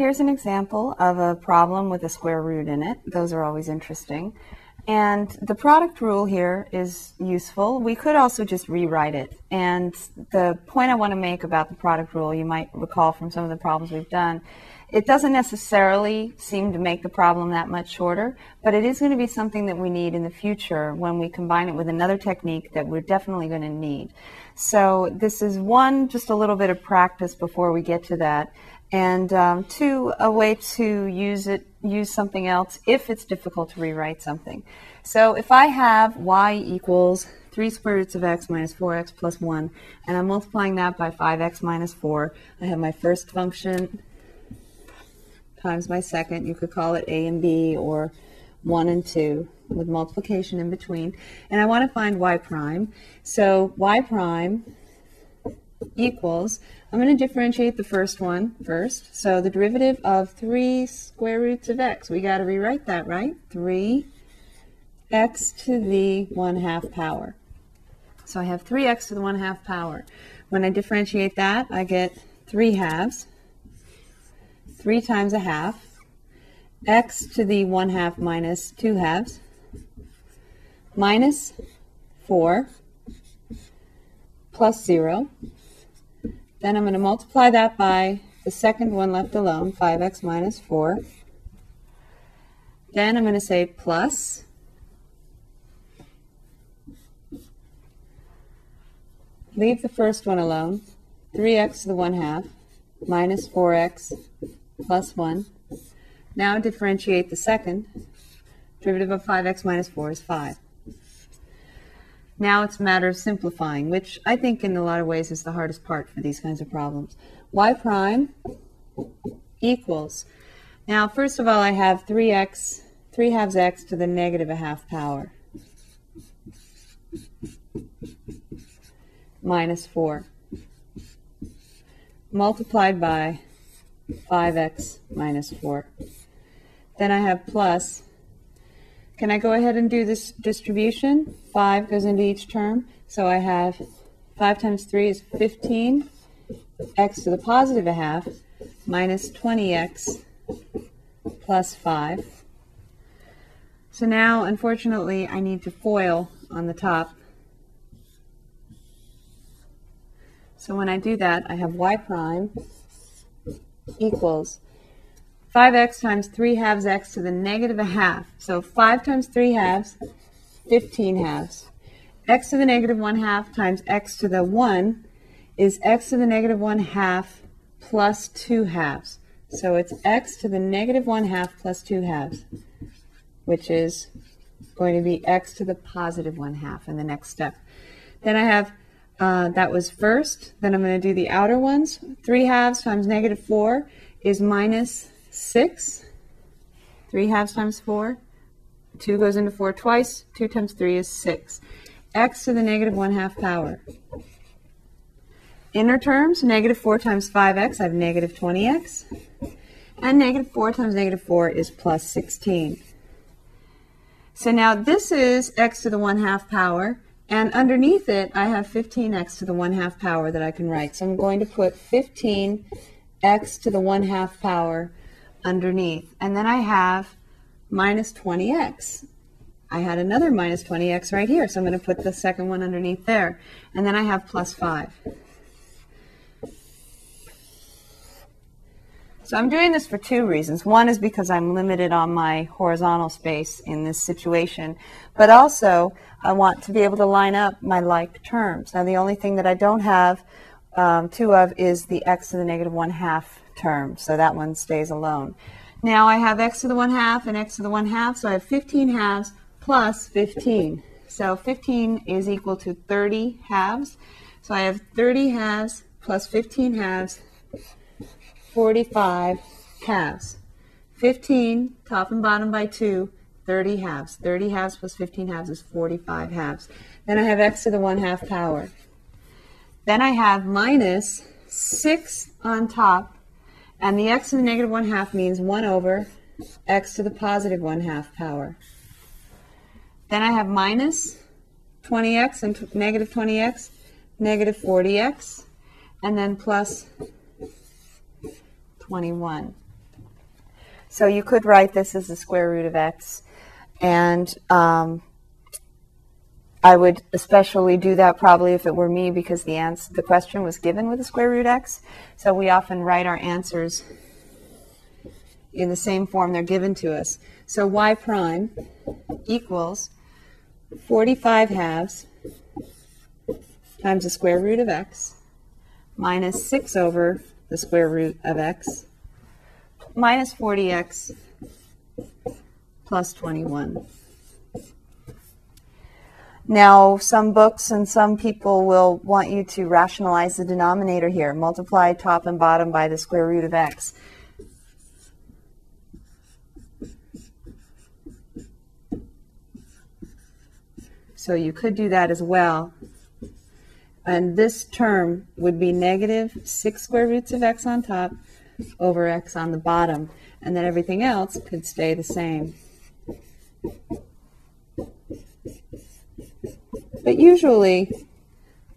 Here's an example of a problem with a square root in it. Those are always interesting. And the product rule here is useful. We could also just rewrite it. And the point I want to make about the product rule, you might recall from some of the problems we've done, it doesn't necessarily seem to make the problem that much shorter, but it is going to be something that we need in the future when we combine it with another technique that we're definitely going to need. So this is one, just a little bit of practice before we get to that, and um, two, a way to use it, use something else if it's difficult to rewrite something. So if I have y equals 3 square roots of x minus 4x plus 1, and I'm multiplying that by 5x minus 4, I have my first function times my second. You could call it a and b or 1 and 2 with multiplication in between. And I want to find y prime. So y prime equals, I'm going to differentiate the first one first. So the derivative of 3 square roots of x. We got to rewrite that, right? 3 x to the 1 half power. So I have 3x to the 1 half power. When I differentiate that, I get 3 halves. 3 times a half. x to the 1 half minus 2 halves. Minus 4 plus 0 then I'm going to multiply that by the second one left alone, 5x minus 4. Then I'm going to say plus. Leave the first one alone. 3x to the 1 half minus 4x plus 1. Now differentiate the second. Derivative of 5x minus 4 is 5. Now it's a matter of simplifying, which I think in a lot of ways is the hardest part for these kinds of problems. y prime equals, now first of all I have 3x, 3 halves x to the negative a half power minus 4 multiplied by 5x minus 4. Then I have plus can I go ahead and do this distribution? 5 goes into each term. So I have 5 times 3 is 15, x to the positive a half, minus 20x plus 5. So now, unfortunately, I need to FOIL on the top. So when I do that, I have y prime equals 5x times 3 halves x to the negative a half. So 5 times 3 halves, 15 halves. x to the negative 1 half times x to the 1 is x to the negative 1 half plus 2 halves. So it's x to the negative 1 half plus 2 halves, which is going to be x to the positive 1 half in the next step. Then I have, uh, that was first. Then I'm going to do the outer ones. 3 halves times negative 4 is minus 6. 3 halves times 4. 2 goes into 4 twice. 2 times 3 is 6. x to the negative 1 half power. Inner terms, negative 4 times 5x, I have negative 20x. And negative 4 times negative 4 is plus 16. So now this is x to the 1 half power. And underneath it, I have 15x to the 1 half power that I can write. So I'm going to put 15x to the 1 half power underneath. And then I have minus 20x. I had another minus 20x right here, so I'm going to put the second one underneath there. And then I have plus 5. So I'm doing this for two reasons. One is because I'm limited on my horizontal space in this situation, but also I want to be able to line up my like terms. Now the only thing that I don't have um, two of is the x to the negative 1 half term, so that one stays alone. Now I have x to the 1 half and x to the 1 half, so I have 15 halves plus 15. So 15 is equal to 30 halves. So I have 30 halves plus 15 halves, 45 halves. 15, top and bottom by 2, 30 halves. 30 halves plus 15 halves is 45 halves. Then I have x to the 1 half power. Then I have minus 6 on top and the x to the negative 1 half means 1 over x to the positive 1 half power. Then I have minus 20x and negative 20x, negative 40x, and then plus 21. So you could write this as the square root of x, and um, I would especially do that probably if it were me because the answer, the question was given with a square root x. So we often write our answers in the same form they're given to us. So y prime equals 45 halves times the square root of x minus 6 over the square root of x minus 40x plus 21. Now, some books and some people will want you to rationalize the denominator here. Multiply top and bottom by the square root of x. So you could do that as well. And this term would be negative 6 square roots of x on top over x on the bottom. And then everything else could stay the same. But usually,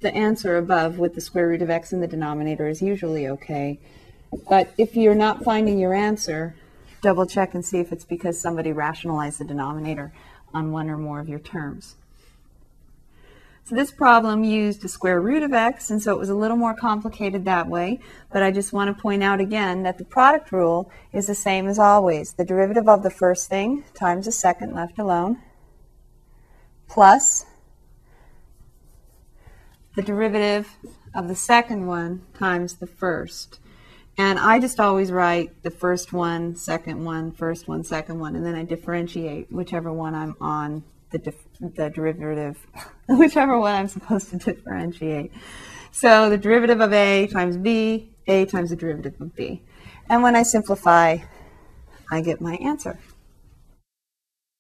the answer above with the square root of x in the denominator is usually okay. But if you're not finding your answer, double check and see if it's because somebody rationalized the denominator on one or more of your terms. So this problem used the square root of x, and so it was a little more complicated that way. But I just want to point out again that the product rule is the same as always. The derivative of the first thing times the second left alone plus the derivative of the second one times the first. And I just always write the first one, second one, first one, second one, and then I differentiate whichever one I'm on the, the derivative, whichever one I'm supposed to differentiate. So the derivative of a times b, a times the derivative of b. And when I simplify, I get my answer.